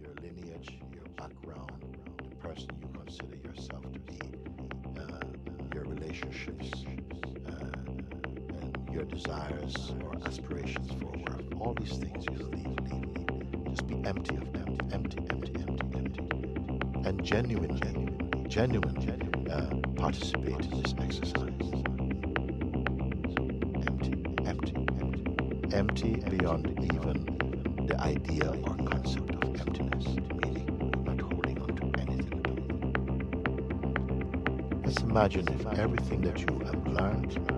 your lineage, your background, the person you consider yourself to be, uh, your relationships, uh, and your desires or aspirations for work. All these things you leave, leave, leave. Just be empty of them. Empty, empty, empty, empty. And genuinely, genuinely uh, participate in this exercise. Empty, empty, empty. Empty beyond even the idea or concept of emptiness, meaning not holding on to anything. Let's imagine if everything that you have learned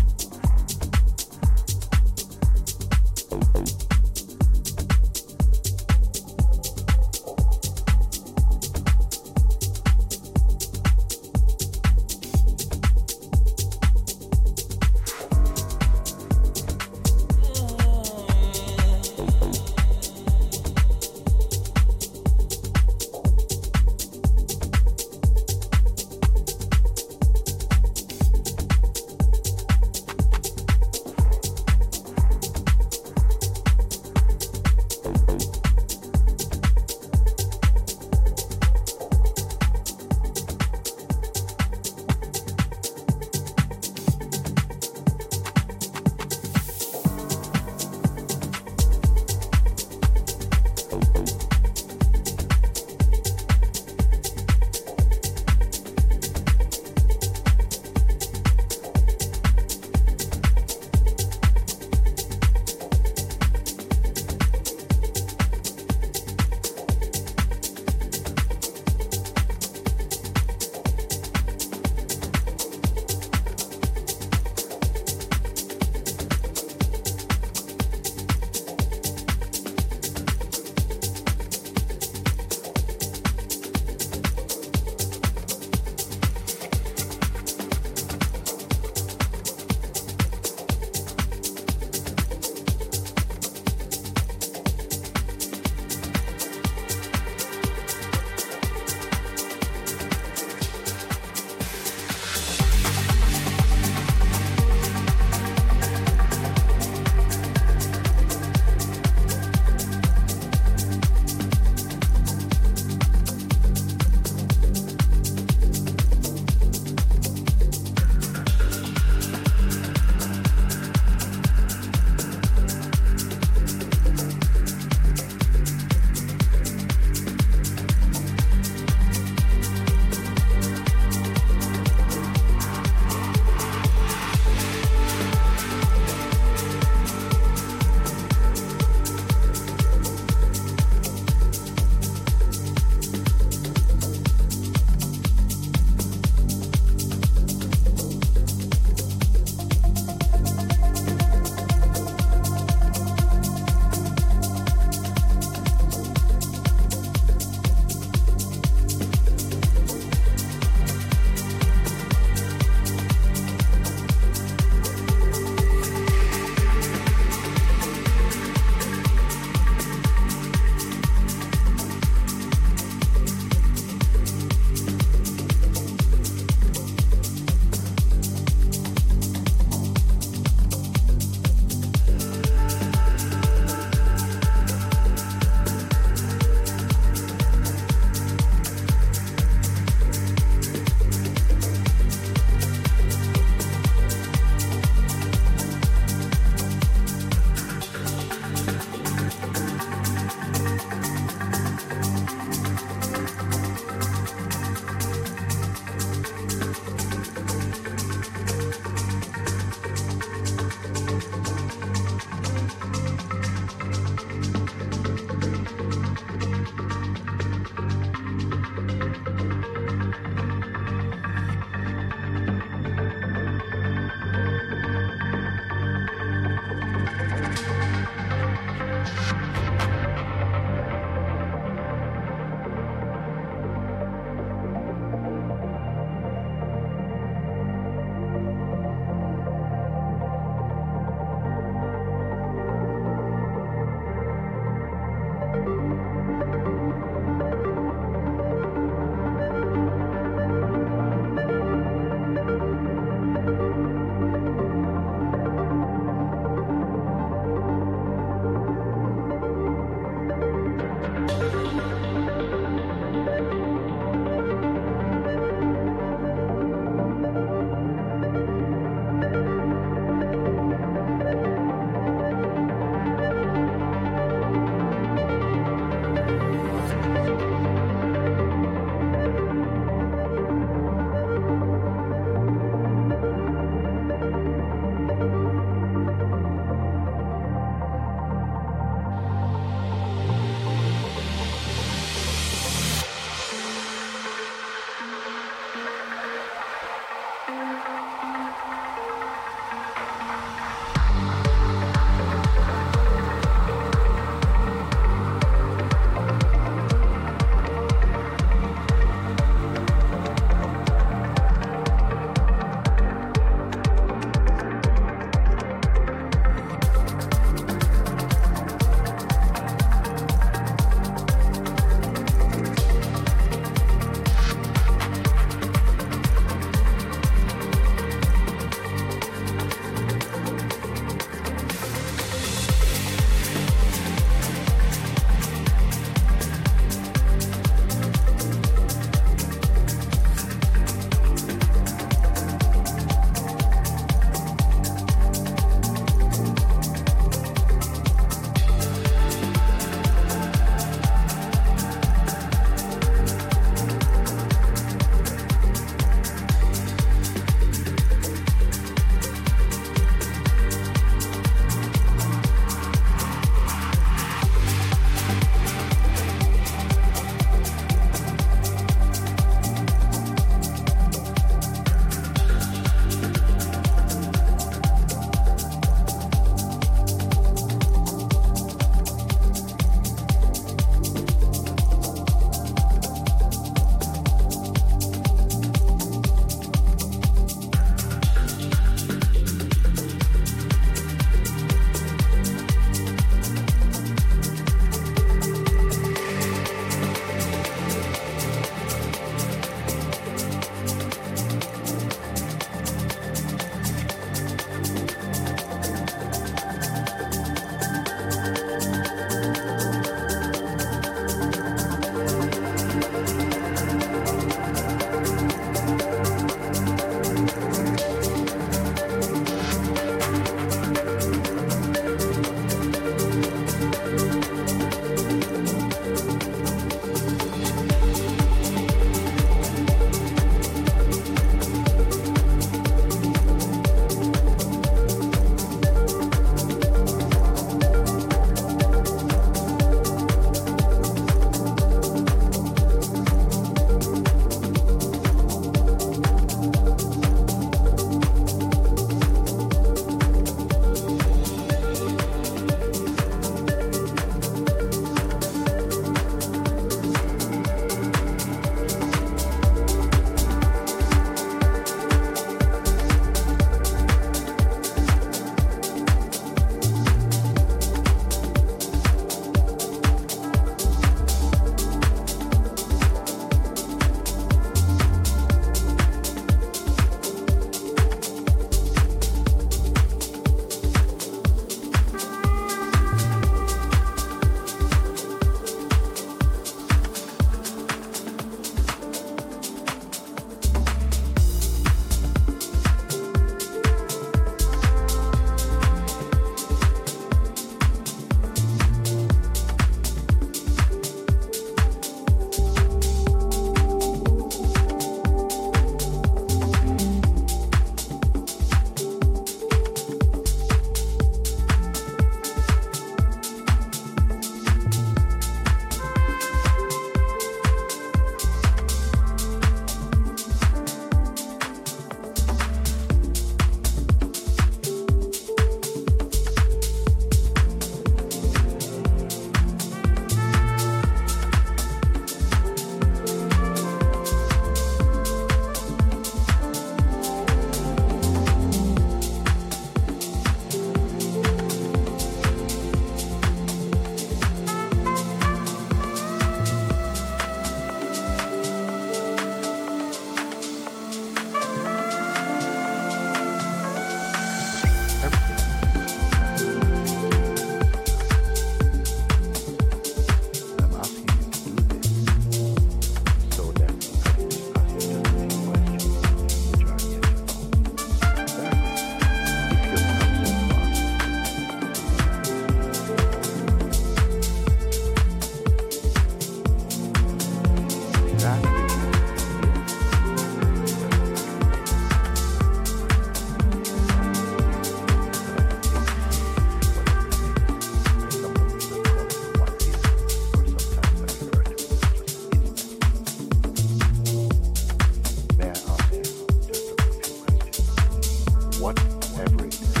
whatever it is.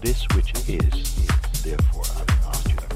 This which is, therefore, having asked you